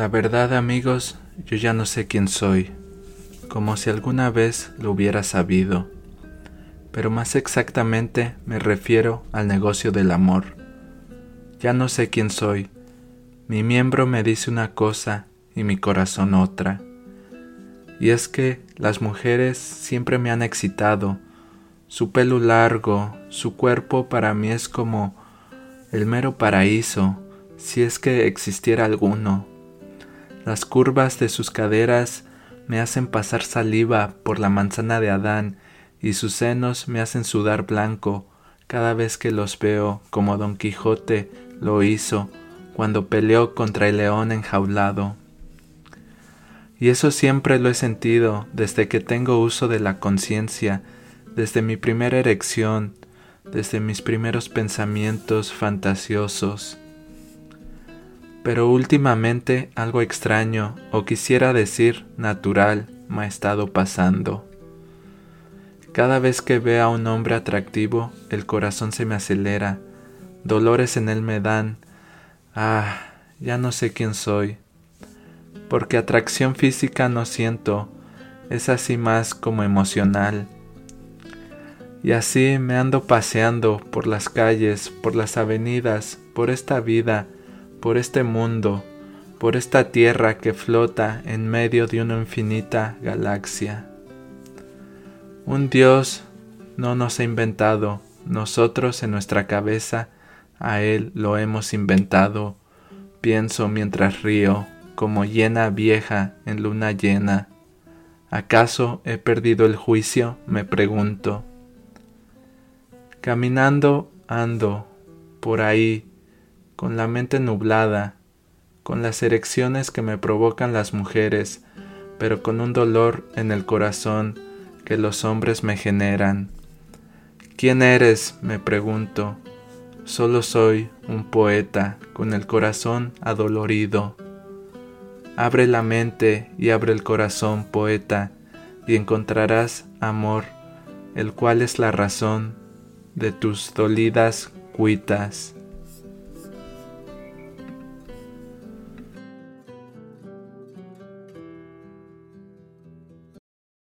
La verdad, amigos, yo ya no sé quién soy, como si alguna vez lo hubiera sabido, pero más exactamente me refiero al negocio del amor. Ya no sé quién soy, mi miembro me dice una cosa y mi corazón otra. Y es que las mujeres siempre me han excitado, su pelo largo, su cuerpo para mí es como el mero paraíso, si es que existiera alguno. Las curvas de sus caderas me hacen pasar saliva por la manzana de Adán y sus senos me hacen sudar blanco cada vez que los veo como Don Quijote lo hizo cuando peleó contra el león enjaulado. Y eso siempre lo he sentido desde que tengo uso de la conciencia, desde mi primera erección, desde mis primeros pensamientos fantasiosos. Pero últimamente algo extraño, o quisiera decir natural, me ha estado pasando. Cada vez que veo a un hombre atractivo, el corazón se me acelera, dolores en él me dan. Ah, ya no sé quién soy. Porque atracción física no siento, es así más como emocional. Y así me ando paseando por las calles, por las avenidas, por esta vida, por este mundo, por esta tierra que flota en medio de una infinita galaxia. Un Dios no nos ha inventado, nosotros en nuestra cabeza a Él lo hemos inventado, pienso mientras río, como llena vieja en luna llena. ¿Acaso he perdido el juicio? me pregunto. Caminando ando por ahí con la mente nublada, con las erecciones que me provocan las mujeres, pero con un dolor en el corazón que los hombres me generan. ¿Quién eres? me pregunto. Solo soy un poeta con el corazón adolorido. Abre la mente y abre el corazón, poeta, y encontrarás amor, el cual es la razón de tus dolidas cuitas.